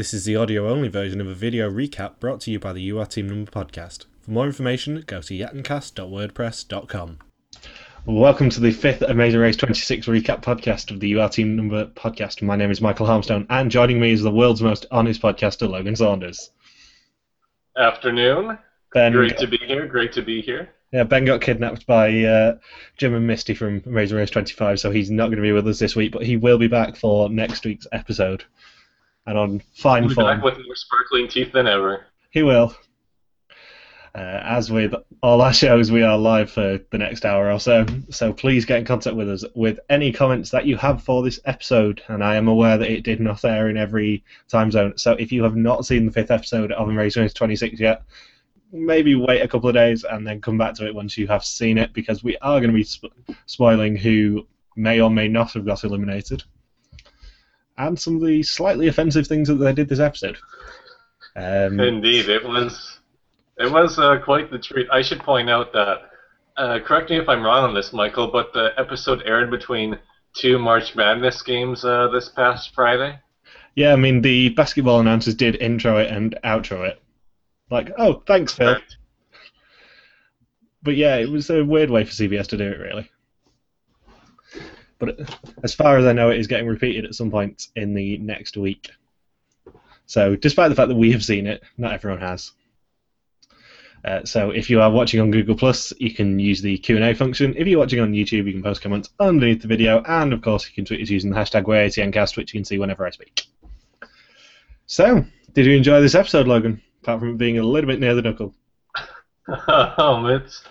This is the audio only version of a video recap brought to you by the UR Team Number podcast. For more information, go to yattencast.wordpress.com. Welcome to the fifth Amazing Race 26 recap podcast of the UR Team Number podcast. My name is Michael Harmstone, and joining me is the world's most honest podcaster, Logan Saunders. Afternoon. Ben, Great to be here. Great to be here. yeah, Ben got kidnapped by uh, Jim and Misti from Amazing Race 25, so he's not going to be with us this week, but he will be back for next week's episode. And on fine We'll be form. back with more sparkling teeth than ever. He will. Uh, as with all our shows, we are live for the next hour or so. So please get in contact with us with any comments that you have for this episode. And I am aware that it did not air in every time zone. So if you have not seen the fifth episode of Race 26 yet, maybe wait a couple of days and then come back to it once you have seen it because we are going to be sp- spoiling who may or may not have got eliminated. And some of the slightly offensive things that they did this episode. Um, Indeed, it was it was uh, quite the treat. I should point out that, uh, correct me if I'm wrong on this, Michael, but the episode aired between two March Madness games uh, this past Friday. Yeah, I mean the basketball announcers did intro it and outro it. Like, oh, thanks, Phil. But yeah, it was a weird way for CBS to do it, really. But as far as I know, it is getting repeated at some point in the next week. So, despite the fact that we have seen it, not everyone has. Uh, so, if you are watching on Google Plus, you can use the Q and A function. If you're watching on YouTube, you can post comments underneath the video, and of course, you can tweet us using the hashtag YATNcast, which you can see whenever I speak. So, did you enjoy this episode, Logan? Apart from being a little bit near the knuckle. um, it's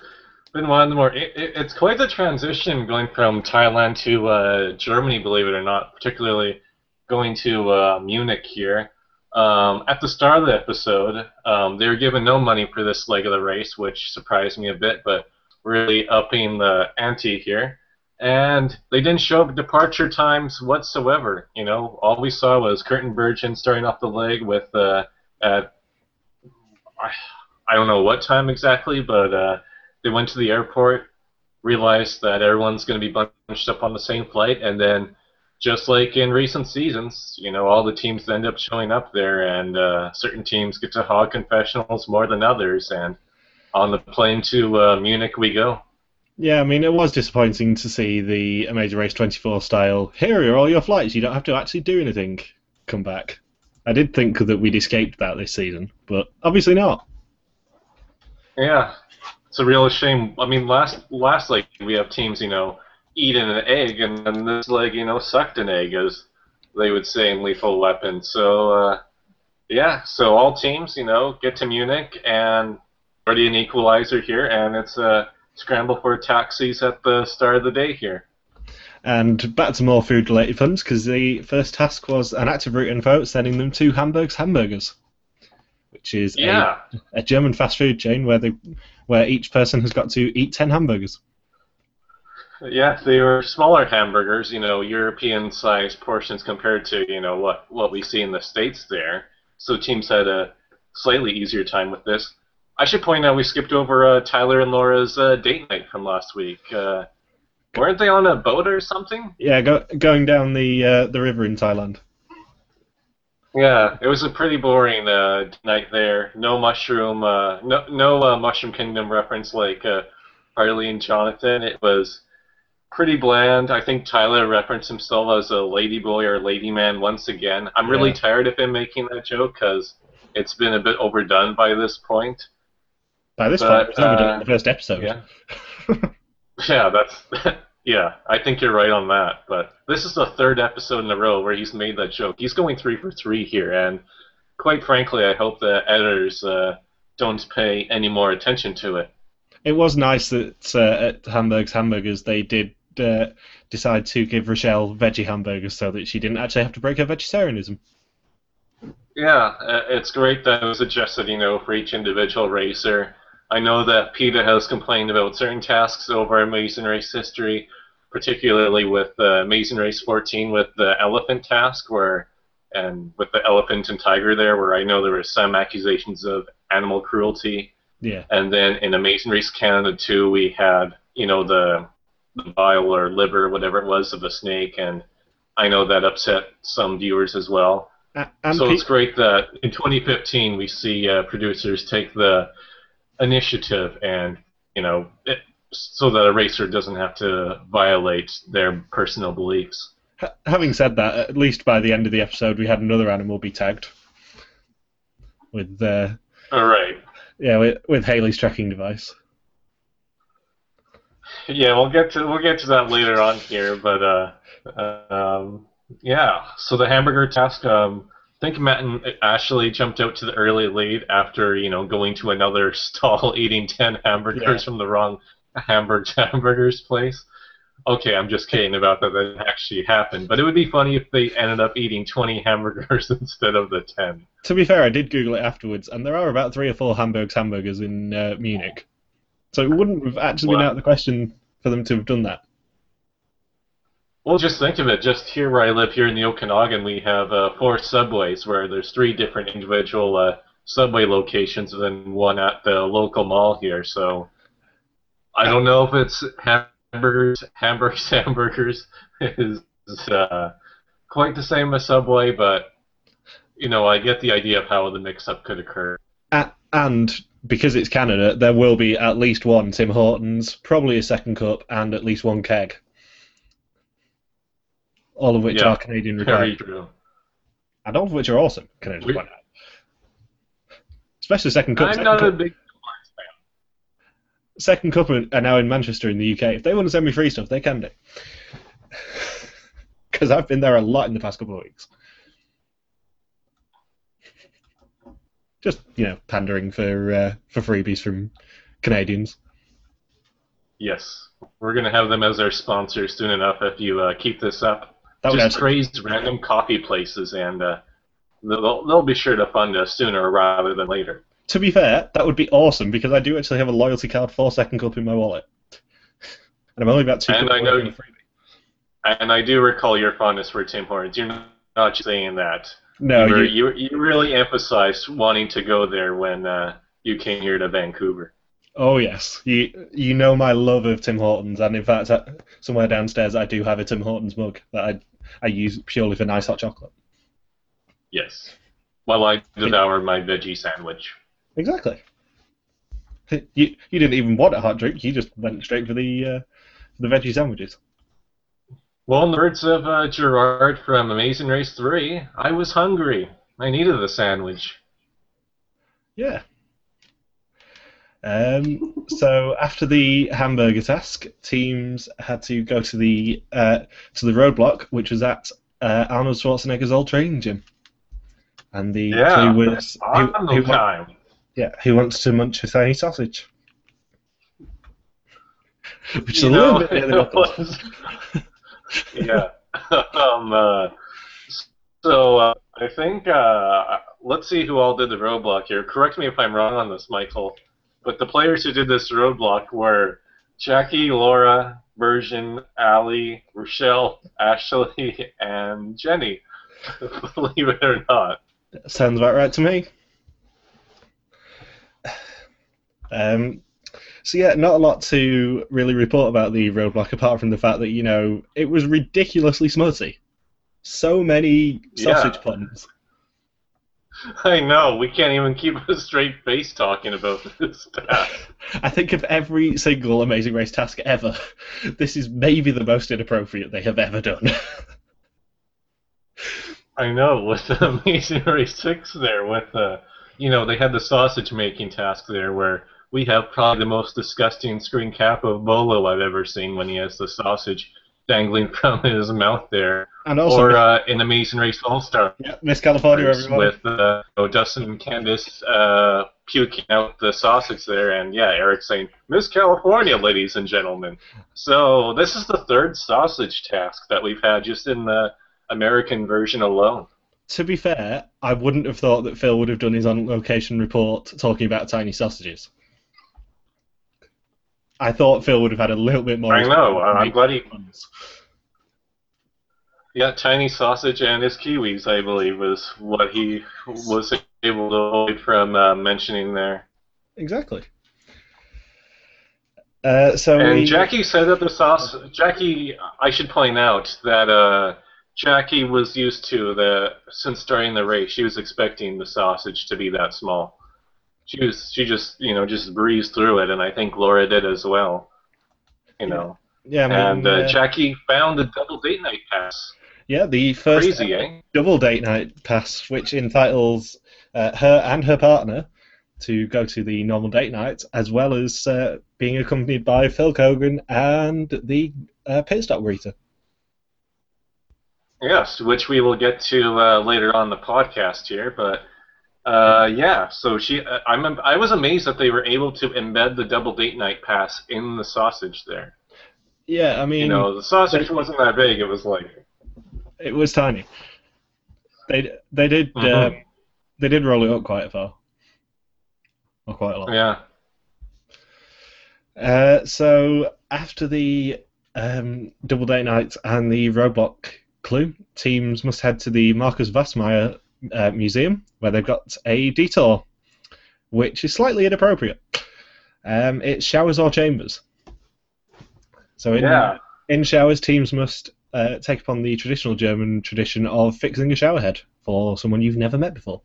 been one of the more. It, it, it's quite the transition going from Thailand to uh, Germany, believe it or not. Particularly going to uh, Munich here. Um, at the start of the episode, um, they were given no money for this leg of the race, which surprised me a bit, but really upping the ante here. And they didn't show up departure times whatsoever. You know, all we saw was Curtin Virgin starting off the leg with uh, at I, I don't know what time exactly, but uh, they went to the airport, realized that everyone's going to be bunched up on the same flight, and then just like in recent seasons, you know, all the teams end up showing up there, and uh, certain teams get to hog confessionals more than others, and on the plane to uh, Munich we go. Yeah, I mean, it was disappointing to see the Amazing Race 24 style, here are all your flights, you don't have to actually do anything, come back. I did think that we'd escaped that this season, but obviously not. Yeah, it's a real shame. I mean, last last leg we have teams, you know, eating an egg, and then this leg, you know, sucked an egg, as they would say in Lethal Weapon. So, uh, yeah, so all teams, you know, get to Munich and already an equalizer here, and it's a scramble for taxis at the start of the day here. And back to more food related funds, because the first task was an active route info sending them to Hamburg's Hamburgers, which is a- a, German fast food chain where they, where each person has got to eat 10 hamburgers. yeah, they were smaller hamburgers, you know, European-sized portions compared to, you know, what what we see in the states there. So teams had a slightly easier time with this. I should point out we skipped over uh, Tyler and Laura's uh, date night from last week. Uh, weren't they on a boat or something? Yeah, go, going down the uh, the river in Thailand. Yeah, it was a pretty boring uh, night there. No mushroom, uh, no no uh, Mushroom Kingdom reference like uh, Harley and Jonathan. It was pretty bland. I think Tyler referenced himself as a lady boy or lady man once again. I'm really tired of him making that joke because it's been a bit overdone by this point. By this But, point, it was overdone in the first episode. Yeah. Yeah, that's yeah. I think you're right on that. But this is the third episode in a row where he's made that joke. He's going three for three here, and quite frankly, I hope the editors uh, don't pay any more attention to it. It was nice that uh, at Hamburg's Hamburgers they did uh, decide to give Rochelle veggie hamburgers so that she didn't actually have to break her vegetarianism. Yeah, uh, it's great that it was adjusted, you know, for each individual racer. I know that PETA has complained about certain tasks over Amazing Race history, particularly with uh, Amazing Race 14 with the elephant task, where and with the elephant and tiger there, where I know there were some accusations of animal cruelty. Yeah. And then in Amazing Race Canada 2, we had, you know, the, the bile or liver, whatever it was, of a snake, and I know that upset some viewers as well. A- And so pe- it's great that in 2015 we see uh, producers take the initiative and you know it, so that a racer doesn't have to violate their personal beliefs. ha- having said that, at least by the end of the episode, we had another animal be tagged with uh, All right. yeah with, with Haley's tracking device. Yeah, we'll get to we'll get to that later on here, but uh, um, yeah. So the hamburger task. Um, I think Matt and Ashley jumped out to the early lead after you know going to another stall, eating ten hamburgers Yeah. from the wrong hamburger hamburgers place. Okay, I'm just kidding about that. That actually happened, but it would be funny if they ended up eating 20 hamburgers instead of the 10. To be fair, I did Google it afterwards, and there are about three or four Hamburg's hamburgers in uh, Munich. So it wouldn't have actually been out of the question for them to have done that. Well, just think of it. Just here where I live, here in the Okanagan, we have uh, four subways where there's three different individual uh, subway locations, and then one at the local mall here. So I don't know if it's hamburgers, hamburgers, hamburgers is uh, quite the same as Subway, but you know, I get the idea of how the mix-up could occur. And because it's Canada, there will be at least one Tim Hortons, probably a second cup, and at least one keg. All of which Yeah, are Canadian Very required, true. and all of which are awesome. Can I just We- point out? Especially second cup. I'm Second not a cup, big second cup are are now in Manchester in the UK. If they want to send me free stuff, they can do. Because I've been there a lot in the past couple of weeks. Just you know, pandering for uh, for freebies from Canadians. Yes, we're gonna have them as our sponsors soon enough if you uh, keep this up. That Just praise random coffee places, and uh, they'll, they'll be sure to fund us sooner rather than later. to be fair, that would be awesome because I do actually have a loyalty card for Second Cup in my wallet, and I'm only about two. And I know you- a freebie. And I do recall your fondness for Tim Hortons. You're not just saying that. No, you, were- you, you, you really emphasized wanting to go there when uh, you came here to Vancouver. oh yes, you you know my love of Tim Hortons, and in fact, uh, somewhere downstairs I do have a Tim Hortons mug that I I use purely for nice hot chocolate. Yes. While I devoured my veggie sandwich. Exactly. You you didn't even want a hot drink. You just went straight for the uh, for the veggie sandwiches. Well, in the words of uh, Gerard from Amazing Race 3, I was hungry. I needed a sandwich. Yeah. Um, so after the hamburger task, teams had to go to the uh, to the roadblock, which was at uh, Arnold Schwarzenegger's old training gym, and the Yeah, clue was who, who, the wa- time. yeah, who wants to munch a tiny sausage, which is a little know, bit near the knuckles. yeah. um, uh, so uh, I think uh, let's see who all did the roadblock here. Correct me if I'm wrong on this, Michael. But the players who did this roadblock were Jackie, Laura, Version, Ali, Rochelle, Ashley, and Jenny. Believe it or not. Sounds about right to me. Um, so yeah, not a lot to really report about the roadblock apart from the fact that you know it was ridiculously smutty. So many sausage Yeah. puns. I know we can't even keep a straight face talking about this stuff. I think of every single Amazing Race task ever, this is maybe the most inappropriate they have ever done. I know with the Amazing Race Six there, with uh, you know they had the sausage making task there, where we have probably the most disgusting screen cap of Bolo I've ever seen when he has the sausage dangling from his mouth there, and also, or uh, in Amazing Race All Star yeah, Miss California, everyone. with uh, know, Dustin and Kandice uh, puking out the sausage there, and yeah, Eric saying Miss California, ladies and gentlemen. So this is the third sausage task that we've had just in the American version alone. To be fair, I wouldn't have thought that Phil would have done his on-location report talking about tiny sausages. I thought Phil would have had a little bit more. I know. I'm glad he. Yeah, tiny sausage and his kiwis, I believe, was what he was able to avoid from uh, mentioning there. Exactly. Uh, so And we, Jackie said that the sauce. Jackie, I should point out that uh, Jackie was used to the since starting the race, she was expecting the sausage to be that small. She was she just you know just breezed through it, and I think Laura did as well. You know, Yeah, mean, and uh, Jackie found the double date night pass. yeah, the first Crazy, eh? double date night pass, which entitles uh, her and her partner to go to the normal date night, as well as uh, being accompanied by Phil Keoghan and the uh, pit stop greeter. Yes, which we will get to uh, later on the podcast here, but uh, yeah. So she, uh, I'm, I was amazed that they were able to embed the double date night pass in the sausage there. Yeah, I mean, You know, the sausage wasn't that big; it was like, it was tiny. They they did uh, Mhm. they did roll it up quite far, or quite a lot. yeah, Uh, so after the um, double date night and the roadblock clue, teams must head to the Marcus Vassmeyer uh, Museum, where they've got a detour, which is slightly inappropriate. Um, it's showers or chambers. So in yeah, in showers, teams must uh, take upon the traditional German tradition of fixing a shower head for someone you've never met before.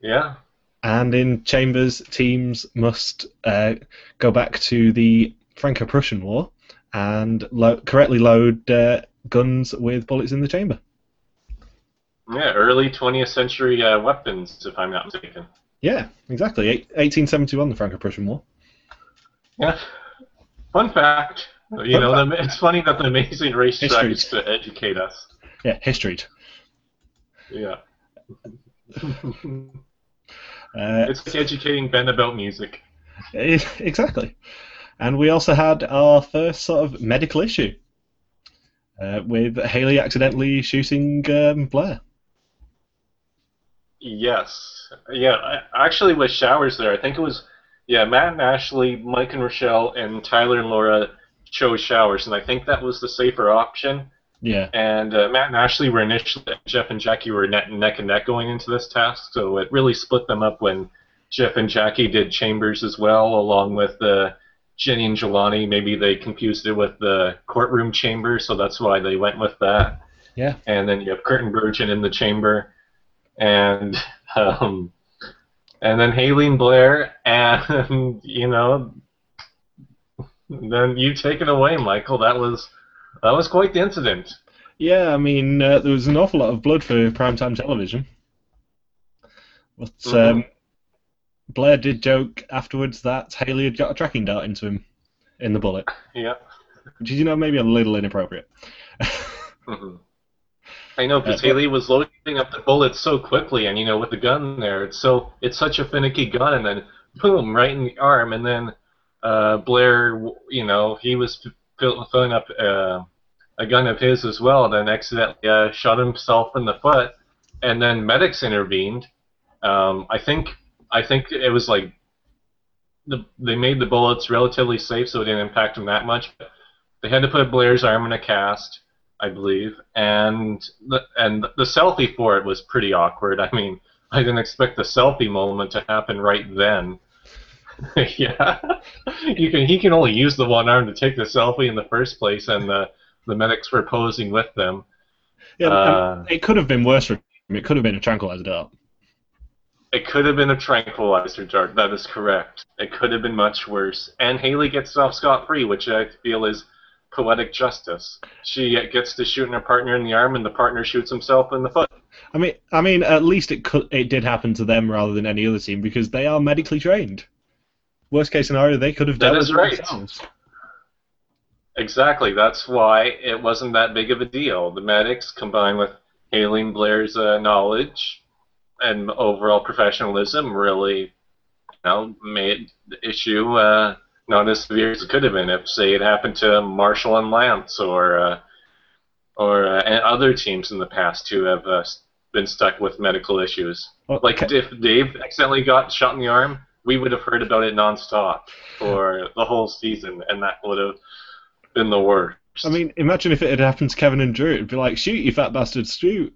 yeah, And in chambers, teams must uh, go back to the Franco-Prussian War and lo- correctly load uh, guns with bullets in the chamber. Yeah. Early 20th century uh, weapons, if I'm not mistaken. Yeah, exactly. Eight- 1871, the Franco-Prussian War. Yeah. Fun fact. You Fun know, the, it's funny that the Amazing Race tries to educate us. Yeah, history. Yeah. Uh, it's like educating Ben about music. Exactly. And we also had our first sort of medical issue uh, with Haley accidentally shooting um, Blair. Yes. Yeah, I, actually with showers there, I think it was yeah, Matt and Ashley, Mike and Rochelle, and Tyler and Laura chose showers, and I think that was the safer option. Yeah, And uh, Matt and Ashley were initially Jeff and Jackie were neck, neck and neck going into this task, so it really split them up when Jeff and Jackie did chambers as well, along with uh, Jenny and Jelani. Maybe they confused it with the courtroom chamber, so that's why they went with that. Yeah. And then you have Curtin Burgeon in the chamber, and um, and then Haley and Blair, and you know, then you take it away, Michael. That was that was quite the incident. yeah. I mean, uh, there was an awful lot of blood for primetime television, but um, Blair did joke afterwards that Haley had got a tracking dart into him in the bullet, Yeah. which is, you know, maybe a little inappropriate. hmm I know because Haley was loading up the bullets so quickly, and you know, with the gun there, it's so it's such a finicky gun, and then boom, right in the arm, and then uh, Blair, you know, he was filling up uh, a gun of his as well, then accidentally uh, shot himself in the foot, and then medics intervened. Um, I think I think it was like the, they made the bullets relatively safe, so it didn't impact him that much. But they had to put Blair's arm in a cast. I believe, and the and the selfie for it was pretty awkward. I mean, I didn't expect the selfie moment to happen right then. yeah, you can he can only use the one arm to take the selfie in the first place, and the the medics were posing with them. Yeah, Uh, it could have been worse for him. It could have been a tranquilizer dart. It could have been a tranquilizer dart. That is correct. It could have been much worse. And Haley gets off scot free, which I feel is poetic justice. She gets to shoot her partner in the arm, and the partner shoots himself in the foot. I mean, I mean, at least it could, it did happen to them rather than any other team because they are medically trained. Worst case scenario, they could have with it right. themselves. Exactly. That's why it wasn't that big of a deal. The medics, combined with Haley and Blair's uh, knowledge and overall professionalism, really, you know, made the issue uh, not as severe as it could have been if, say, it happened to Marshall and Lance or uh, or uh, and other teams in the past who have uh, been stuck with medical issues. Well, Like ca- if Dave accidentally got shot in the arm, we would have heard about it nonstop for the whole season, and that would have been the worst. I mean, imagine if it had happened to Kevin and Drew. It'd be like, shoot, you fat bastard, shoot.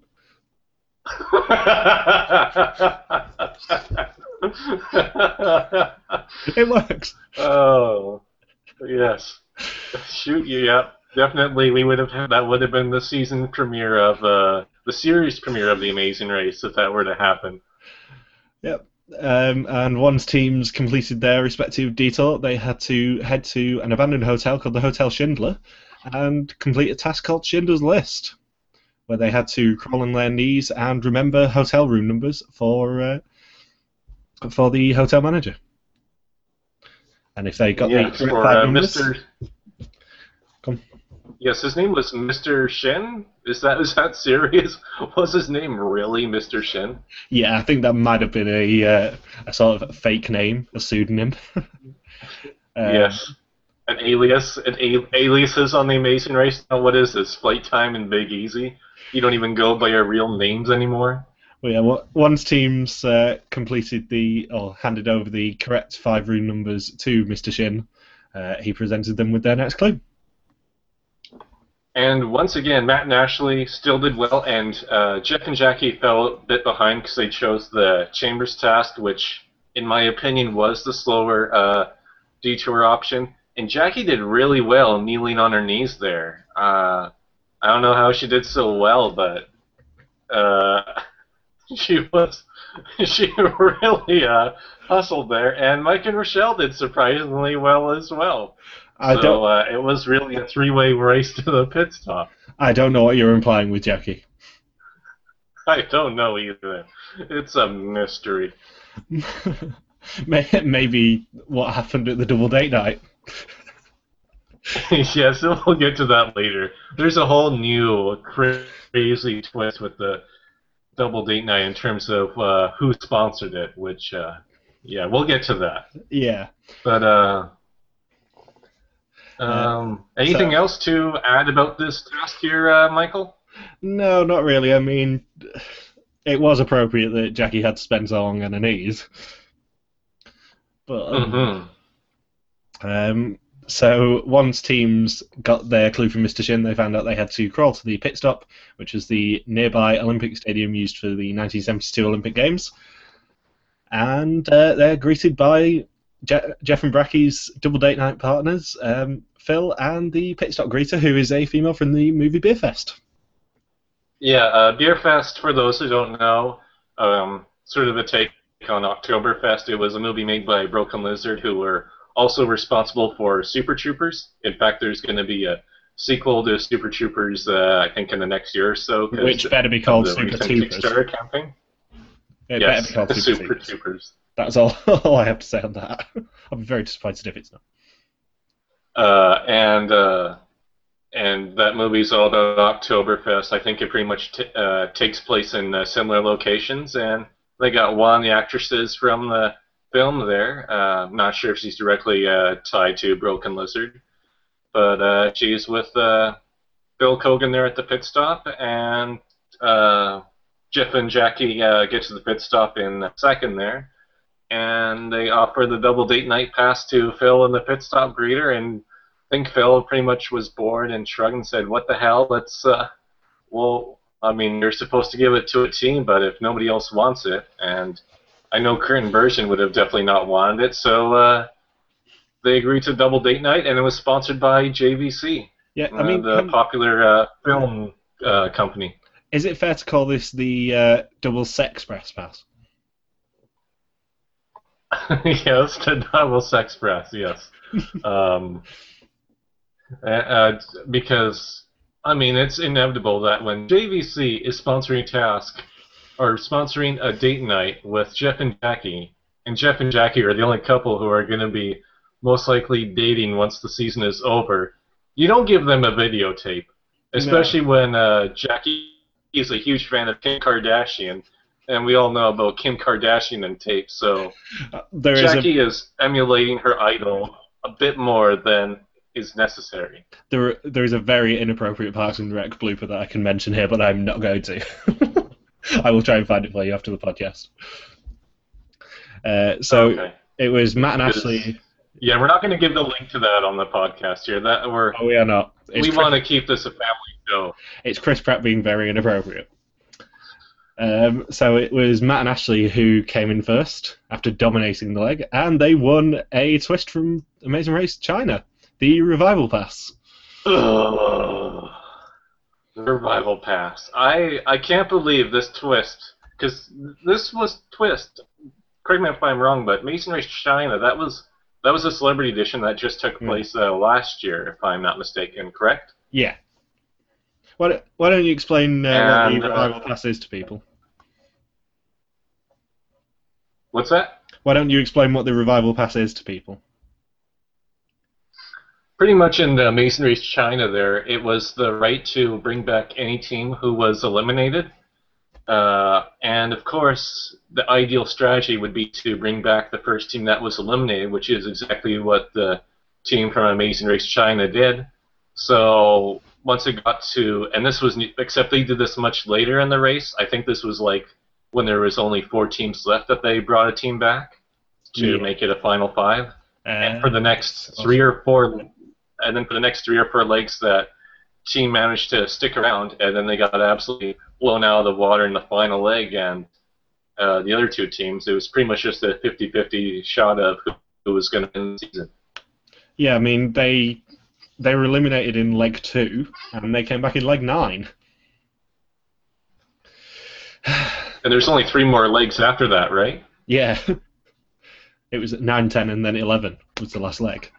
It works. oh, yes. Shoot you, yep. definitely we would have had that would have been the season premiere of uh, the series premiere of the Amazing Race if that were to happen. Yep. Um, and once teams completed their respective detour, they had to head to an abandoned hotel called the Hotel Schindler and complete a task called Schindler's List, where they had to crawl on their knees and remember hotel room numbers for uh, for the hotel manager. And if they got Yeah, the correct uh, numbers, Mr. Come. Yes, his name was Mr. Shin. Is that is that serious? Was his name really Mr. Shin? yeah, I think that might have been a uh, a sort of fake name, a pseudonym. Um, yes. An alias, an a- aliases on the Amazing Race. Now, what is this? Flight Time and Big Easy. You don't even go by your real names anymore. Well, yeah, wa- once teams uh, completed the or handed over the correct five room numbers to Mr. Shin, uh, he presented them with their next clue. And once again, Matt and Ashley still did well, and uh, Jeff and Jackie fell a bit behind because they chose the Chambers task, which, in my opinion, was the slower uh, detour option. And Jackie did really well kneeling on her knees there. Uh, I don't know how she did so well, but uh, she was she really uh, hustled there. And Mike and Rochelle did surprisingly well as well. I so don't, uh, it was really a three-way race to the pit stop. I don't know what you're implying with Jackie. I don't know either. It's a mystery. Maybe what happened at the double date night. yes, we'll get to that later. There's a whole new crazy twist with the double date night in terms of uh, who sponsored it, which, uh, yeah, we'll get to that. Yeah. But uh, um, anything so- else to add about this task here, uh, Michael? No, not really. I mean, it was appropriate that Jackie had to spend so long on her knees. But hmm Um, so once teams got their clue from Mr. Shin, they found out they had to crawl to the pit stop, which is the nearby Olympic stadium used for the 1972 Olympic Games. And uh, they're greeted by Je- Jeff and Bracky's double date night partners, um, Phil and the pit stop greeter, who is a female from the movie Beer Fest. Yeah, uh, Beer Fest, for those who don't know, um, sort of a take on Oktoberfest. It was a movie made by Broken Lizard, who were also responsible for Super Troopers. In fact, there's going to be a sequel to Super Troopers, uh, I think, in the next year or so. Which better be called Super Troopers. Kickstarter campaign. It yes, better be called Super, Super Troopers. Troopers. That's all, all I have to say on that. I'll be very disappointed if it's not. Uh, and uh, and that movie's all about Oktoberfest. I think it pretty much t- uh, takes place in uh, similar locations, and they got one of the actresses from the film there. Uh, not sure if she's directly uh, tied to Broken Lizard, but uh, she's with uh, Bill Keoghan there at the pit stop, and uh, Jeff and Jackie uh, get to the pit stop in a second there, and they offer the double date night pass to Phil and the pit stop greeter, and I think Phil pretty much was bored and shrugged and said, "What the hell? Let's well, I mean, you're supposed to give it to a team, but if nobody else wants it, and I know Curtin Version would have definitely not wanted it, so uh, they agreed to double date night, and it was sponsored by JVC, Yeah, I uh, mean, the can- popular uh, film uh, company. is it fair to call this the uh, double sex press pass? yes, the double sex press. Yes, um, uh, uh, because I mean it's inevitable that when JVC is sponsoring Task or sponsoring a date night with Jeff and Jackie, and Jeff and Jackie are the only couple who are going to be most likely dating once the season is over, you don't give them a videotape, especially when uh, Jackie is a huge fan of Kim Kardashian. And we all know about Kim Kardashian and tape, so Uh, There is a Jackie is emulating her idol a bit more than is necessary. there, there is a very inappropriate Parks and Rec blooper that I can mention here, but I'm not going to. I will try and find it for you after the podcast. Uh, so okay. it was Matt and Ashley. Yeah, we're not going to give the link to that on the podcast here. That we're Oh, we are not. It's we Chris, want to keep this a family show. it's Chris Pratt being very inappropriate. Um, so it was Matt and Ashley who came in first after dominating the leg, and they won a twist from Amazing Race China, the Revival Pass. Ugh. The revival pass. I I can't believe this twist because this was twist. Correct me if I'm wrong, but Race China that was that was a celebrity edition that just took Hmm. place uh, last year, if I'm not mistaken. Correct? Yeah. Why, why don't you explain uh, what And, the uh, revival pass is to people? What's that? Why don't you explain what the revival pass is to people? Pretty much in the Amazing Race China, there it was the right to bring back any team who was eliminated, uh, and of course, the ideal strategy would be to bring back the first team that was eliminated, which is exactly what the team from Amazing Race China did. So once it got to, and this was except they did this much later in the race. I think this was like when there was only four teams left that they brought a team back to Yeah. make it a final five and for the next three or four, and then for the next three or four legs, that team managed to stick around, and then they got absolutely blown out of the water in the final leg, and uh, the other two teams, it was pretty much just a 50-50 shot of who, who was going to win the season. yeah, I mean they they were eliminated in leg two, and they came back in leg nine. And there's only three more legs after that, right? Yeah. It was at 9, 10, and then 11 was the last leg.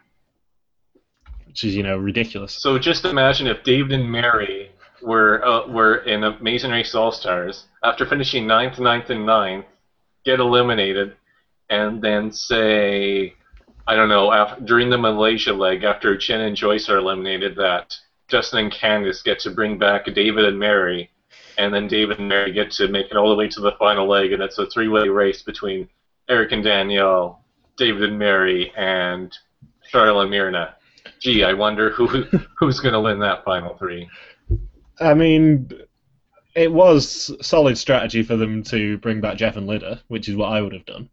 Which is, you know, ridiculous. So just imagine if David and Mary were uh, were in Amazing Race All Stars after finishing ninth, ninth, and ninth, get eliminated, and then say, I don't know, after, during the Malaysia leg after Uchenna and Joyce are eliminated, that Dustin and Kandice get to bring back David and Mary, and then David and Mary get to make it all the way to the final leg, and it's a three-way race between Eric and Danielle, David and Mary, and Charla and Mirna. Gee, I wonder who who's going to win that final three. I mean, it was solid strategy for them to bring back Jeff and Linda, which is what I would have done.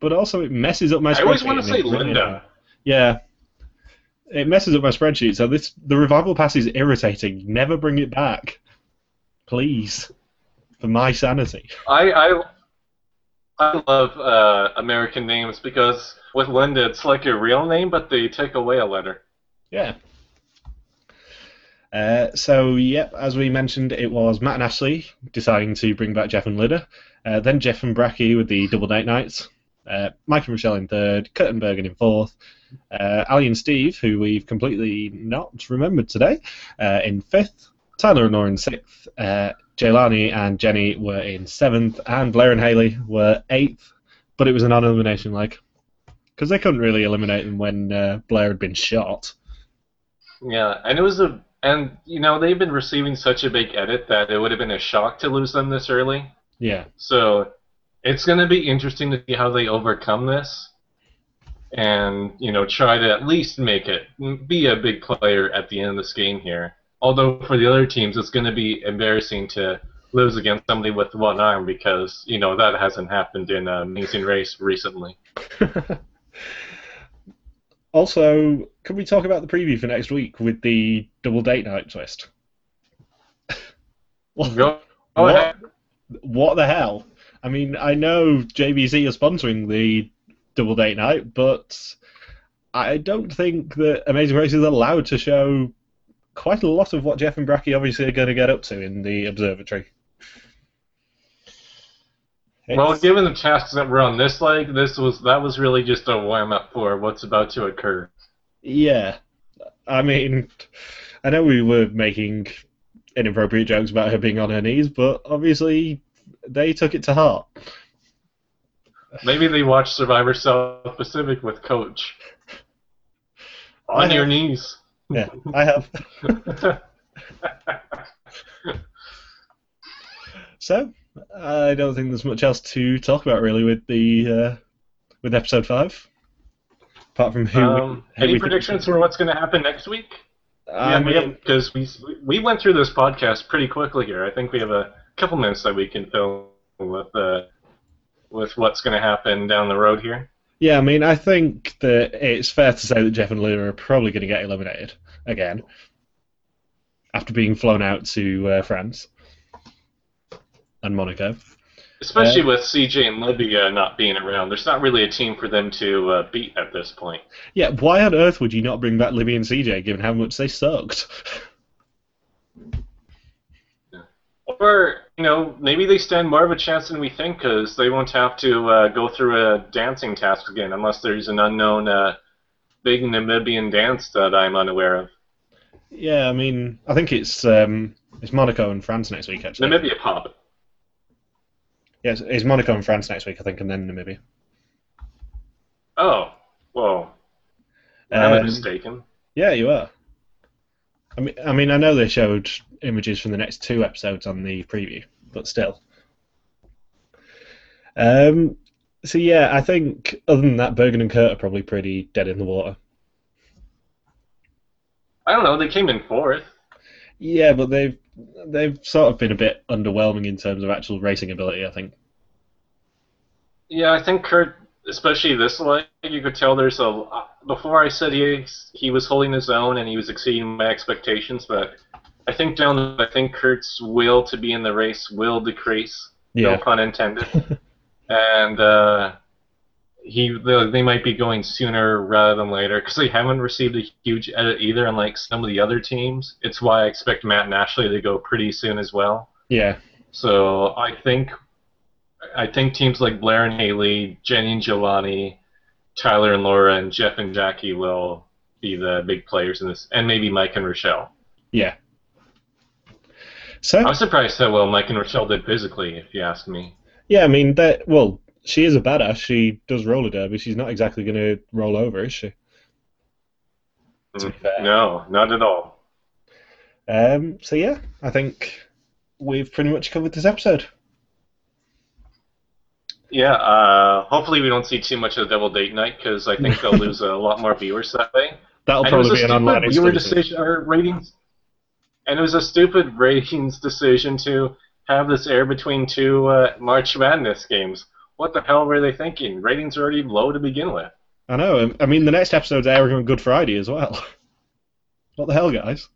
But also, it messes up my spreadsheet. I always want to say Linda. Yeah. It messes up my spreadsheet. So this the revival pass is irritating. Never bring it back, please, for my sanity. I I, I love uh, American names because with Linda it's like a real name, but they take away a letter. Yeah. Uh, so, yep, as we mentioned, it was Matt and Ashley deciding to bring back Jeff and Linda. Uh, then Jeff and Bracky with the double date nights. Uh, Mike and Michelle in third. Kurtenbergen in fourth. Uh, Ali and Steve, who we've completely not remembered today, uh, in fifth. Tyler and Laura in sixth. Uh, Jelani and Jenny were in seventh. And Blair and Haley were eighth. But it was an non-elimination leg. Because they couldn't really eliminate them when uh, Blair had been shot. Yeah, and it was a and you know they've been receiving such a big edit that it would have been a shock to lose them this early. Yeah. So it's going to be interesting to see how they overcome this, and you know try to at least make it be a big player at the end of this game here. Although for the other teams, it's going to be embarrassing to lose against somebody with one arm because you know that hasn't happened in uh, Amazing Race recently. also, can we talk about the preview for next week with the double date night twist? what, what, what the hell? I mean, I know JVC is sponsoring the double date night, but I don't think that Amazing Race is allowed to show quite a lot of what Jeff and Bracky obviously are going to get up to in the observatory. Well, given the tasks that were on this leg, this was that was really just a warm up for what's about to occur. Yeah, I mean, I know we were making inappropriate jokes about her being on her knees, but obviously they took it to heart. Maybe they watched Survivor South Pacific with Coach. On I your have. knees. Yeah, I have. So I don't think there's much else to talk about really with the uh, with episode five, apart from who. um, who any we predictions for what's going to happen next week? I mean, because we we went through this podcast pretty quickly here. I think we have a couple minutes that we can fill with uh, with what's going to happen down the road here. Yeah, I mean, I think that it's fair to say that Jeff and Luna are probably going to get eliminated again after being flown out to uh, France and Monaco. Especially Uh, with CJ and Libby not being around, there's not really a team for them to uh, beat at this point. Yeah, why on earth would you not bring back Libby and CJ given how much they sucked? Or, you know, maybe they stand more of a chance than we think because they won't have to uh, go through a dancing task again unless there's an unknown uh, big Namibian dance that I'm unaware of. yeah, I mean, I think it's um, it's Monaco and France next week actually. Namibia pop. Yes, it's Monaco and France next week, I think, and then Namibia. Oh, whoa. I'm Um, mistaken. Yeah, you are. I mean, I mean, I know they showed images from the next two episodes on the preview, but still. Um. So yeah, I think other than that, Bergen and Kurt are probably pretty dead in the water. I don't know, they came in fourth. Yeah, but they've they've sort of been a bit underwhelming in terms of actual racing ability. I think. Yeah, I think Kurt, especially this leg, you could tell there's a. Before I said he he was holding his own and he was exceeding my expectations, but I think down the, I think Kurt's will to be in the race will decrease. Yeah. No pun intended. and uh, he they, might be going sooner rather than later because they haven't received a huge edit either, unlike some of the other teams. It's why I expect Matt and Ashley to go pretty soon as well. Yeah. So I think I think teams like Blair and Haley, Jenny and Giovanni, Tyler and Laura, and Jeff and Jackie will be the big players in this, and maybe Mike and Rochelle. Yeah. So I was surprised how well Mike and Rochelle did physically, if you ask me. yeah, I mean that. Well, she is a badass. She does roller derby. She's not exactly going to roll over, is she? To. No, not at all. Um. So yeah, I think we've pretty much covered this episode. Yeah, uh, hopefully we don't see too much of the double date night because I think they'll lose a lot more viewers that way. That'll And probably be an online viewer decision or ratings, and it was a stupid ratings decision to have this air between two uh, March Madness games. What the hell were they thinking? Ratings are already low to begin with. I know. I mean, the next episode's airing on Good Friday as well. what the hell, guys?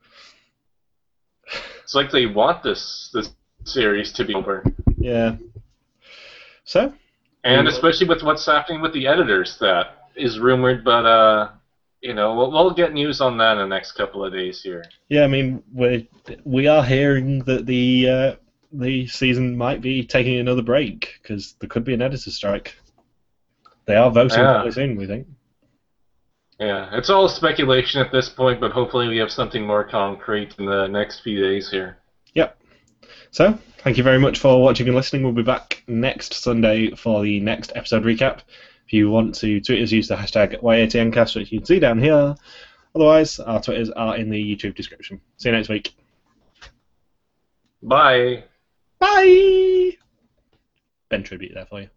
It's like they want this this series to be over, Yeah. So and especially with what's happening with the editors, that is rumored. But uh, you know, we'll, we'll get news on that in the next couple of days here. yeah, I mean, we we are hearing that the uh, the season might be taking another break because there could be an editor strike. They are voting Yeah. this in, we think. Yeah, it's all speculation at this point, but hopefully we have something more concrete in the next few days here. Yep. So, thank you very much for watching and listening. We'll be back next Sunday for the next episode recap. If you want to tweet us, use the hashtag YATNcast, which you can see down here. Otherwise, our Twitters are in the YouTube description. See you next week. Bye. Bye! Ben tribute there for you.